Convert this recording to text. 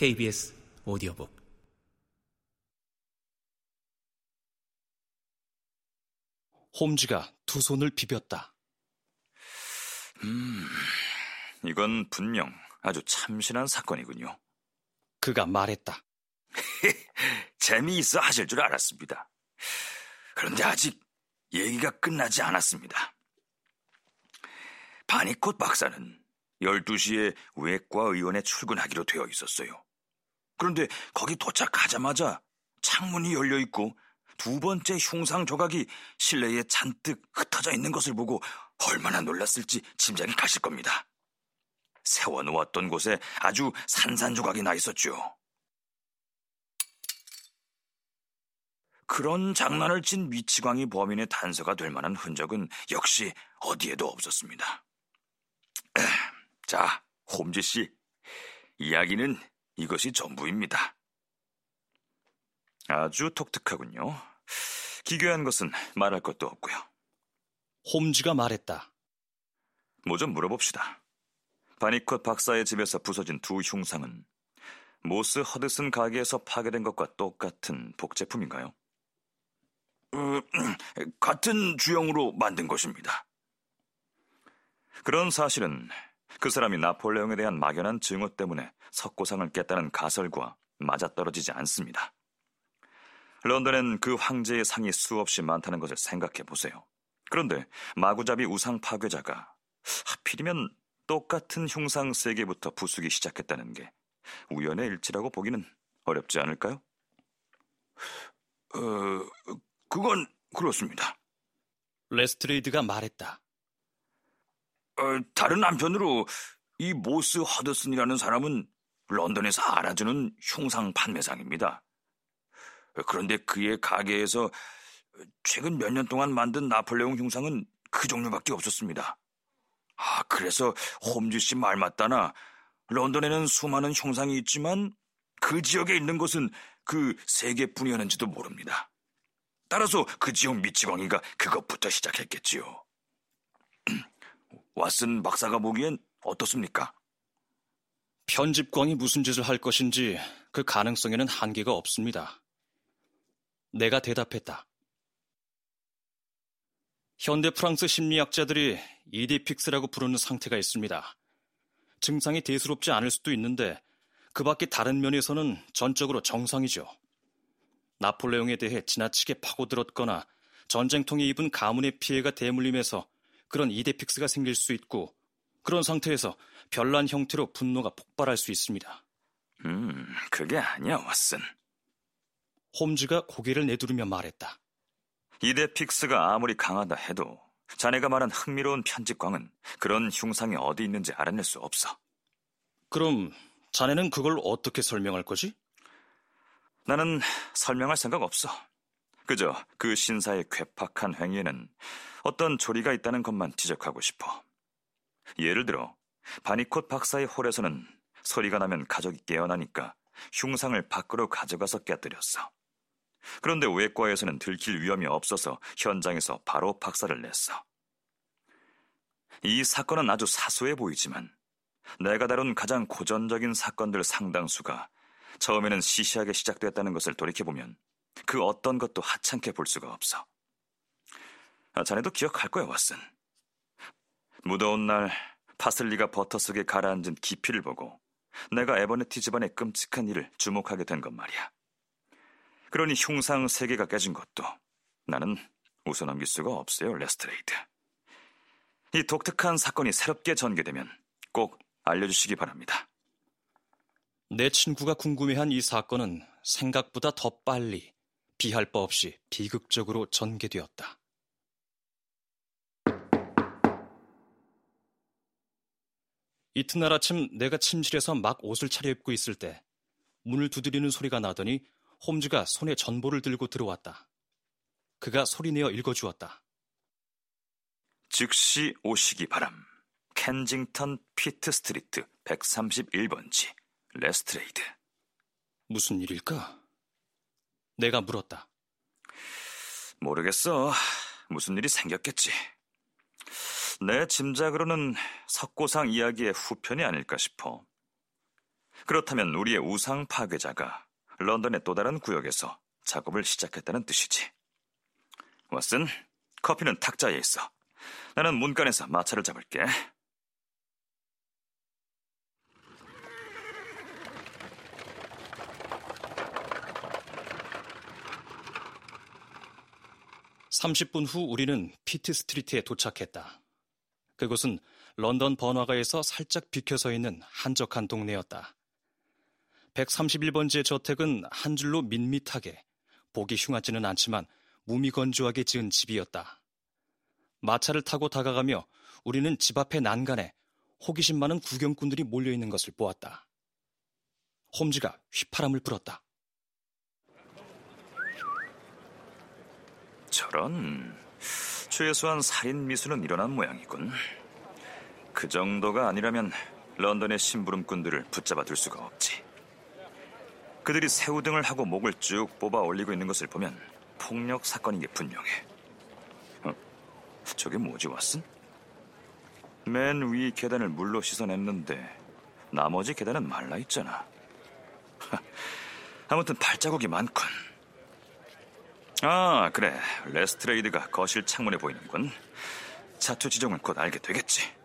KBS 오디오북 홈즈가 두 손을 비볐다. 음, 이건 분명 아주 참신한 사건이군요. 그가 말했다. 재미있어 하실 줄 알았습니다. 그런데 아직 얘기가 끝나지 않았습니다. 바니콧 박사는 12시에 외과 의원에 출근하기로 되어 있었어요. 그런데 거기 도착하자마자 창문이 열려 있고 두 번째 흉상 조각이 실내에 잔뜩 흩어져 있는 것을 보고 얼마나 놀랐을지 짐작이 가실 겁니다. 세워놓았던 곳에 아주 산산조각이 나 있었죠. 그런 장난을 친 미치광이 범인의 단서가 될 만한 흔적은 역시 어디에도 없었습니다. 자, 홈즈 씨. 이야기는 이것이 전부입니다. 아주 독특하군요. 기괴한 것은 말할 것도 없고요. 홈즈가 말했다. 뭐 좀 물어봅시다. 바니컷 박사의 집에서 부서진 두 흉상은 모스 허드슨 가게에서 파괴된 것과 똑같은 복제품인가요? 어, 같은 주형으로 만든 것입니다. 그런 사실은 그 사람이 나폴레옹에 대한 막연한 증오 때문에 석고상을 깼다는 가설과 맞아떨어지지 않습니다. 런던엔 그 황제의 상이 수없이 많다는 것을 생각해 보세요. 그런데 마구잡이 우상 파괴자가 하필이면 똑같은 흉상 세 개부터 부수기 시작했다는 게 우연의 일치라고 보기는 어렵지 않을까요? 어, 그건 그렇습니다. 레스트레이드가 말했다. 어, 다른 한편으로 이 모스 허드슨이라는 사람은 런던에서 알아주는 흉상 판매상입니다. 그런데 그의 가게에서 최근 몇 년 동안 만든 나폴레옹 흉상은 그 종류밖에 없었습니다. 아, 그래서 홈즈 씨 말 맞다나 런던에는 수많은 흉상이 있지만 그 지역에 있는 것은 그 세 개뿐이었는지도 모릅니다. 따라서 그 지역 미치광이가 그것부터 시작했겠지요. 왓슨 박사가 보기엔 어떻습니까? 편집광이 무슨 짓을 할 것인지 그 가능성에는 한계가 없습니다. 내가 대답했다. 현대 프랑스 심리학자들이 이디픽스라고 부르는 상태가 있습니다. 증상이 대수롭지 않을 수도 있는데 그 밖에 다른 면에서는 전적으로 정상이죠. 나폴레옹에 대해 지나치게 파고들었거나 전쟁통에 입은 가문의 피해가 대물림해서 그런 이데픽스가 생길 수 있고 그런 상태에서 별난 형태로 분노가 폭발할 수 있습니다. 음, 그게 아니야, 왓슨. 홈즈가 고개를 내두르며 말했다. 이데픽스가 아무리 강하다 해도 자네가 말한 흥미로운 편집광은 그런 흉상이 어디 있는지 알아낼 수 없어. 그럼 자네는 그걸 어떻게 설명할 거지? 나는 설명할 생각 없어. 그저 그 신사의 괴팍한 행위에는 어떤 조리가 있다는 것만 지적하고 싶어. 예를 들어 바니콧 박사의 홀에서는 소리가 나면 가족이 깨어나니까 흉상을 밖으로 가져가서 깨뜨렸어. 그런데 외과에서는 들킬 위험이 없어서 현장에서 바로 박사를 냈어. 이 사건은 아주 사소해 보이지만 내가 다룬 가장 고전적인 사건들 상당수가 처음에는 시시하게 시작됐다는 것을 돌이켜보면 그 어떤 것도 하찮게 볼 수가 없어. 아, 자네도 기억할 거야, 왓슨. 무더운 날 파슬리가 버터 속에 가라앉은 깊이를 보고 내가 에버네티 집안의 끔찍한 일을 주목하게 된 것 말이야. 그러니 흉상 세 개가 깨진 것도 나는 웃어넘길 수가 없어요, 레스트레이드. 이 독특한 사건이 새롭게 전개되면 꼭 알려주시기 바랍니다. 내 친구가 궁금해한 이 사건은 생각보다 더 빨리 비할 바 없이 비극적으로 전개되었다. 이튿날 아침 내가 침실에서 막 옷을 차려입고 있을 때 문을 두드리는 소리가 나더니 홈즈가 손에 전보를 들고 들어왔다. 그가 소리내어 읽어주었다. 즉시 오시기 바람. 켄징턴 피트 스트리트 131번지 레스트레이드. 무슨 일일까? 내가 물었다. 모르겠어. 무슨 일이 생겼겠지. 내 짐작으로는 석고상 이야기의 후편이 아닐까 싶어. 그렇다면 우리의 우상 파괴자가 런던의 또 다른 구역에서 작업을 시작했다는 뜻이지. 왓슨, 커피는 탁자에 있어. 나는 문간에서 마차를 잡을게. (30분) 후 우리는 피트 스트리트에 도착했다. 그곳은 런던 번화가에서 살짝 비켜서 있는 한적한 동네였다. 131번지의 저택은 한 줄로 밋밋하게 보기 흉하지는 않지만 무미건조하게 지은 집이었다. 마차를 타고 다가가며 우리는 집 앞의 난간에 호기심 많은 구경꾼들이 몰려있는 것을 보았다. 홈즈가 휘파람을 불었다. 저런 최소한 살인 미수는 일어난 모양이군. 그 정도가 아니라면 런던의 심부름꾼들을 붙잡아 둘 수가 없지. 그들이 새우 등을 하고 목을 쭉 뽑아 올리고 있는 것을 보면 폭력 사건인 게 분명해. 어? 저게 뭐지, 왓슨? 맨 위 계단을 물로 씻어냈는데 나머지 계단은 말라 있잖아. 아무튼 발자국이 많군. 아, 그래. 레스트레이드가 거실 창문에 보이는군. 자투 지종을 곧 알게 되겠지.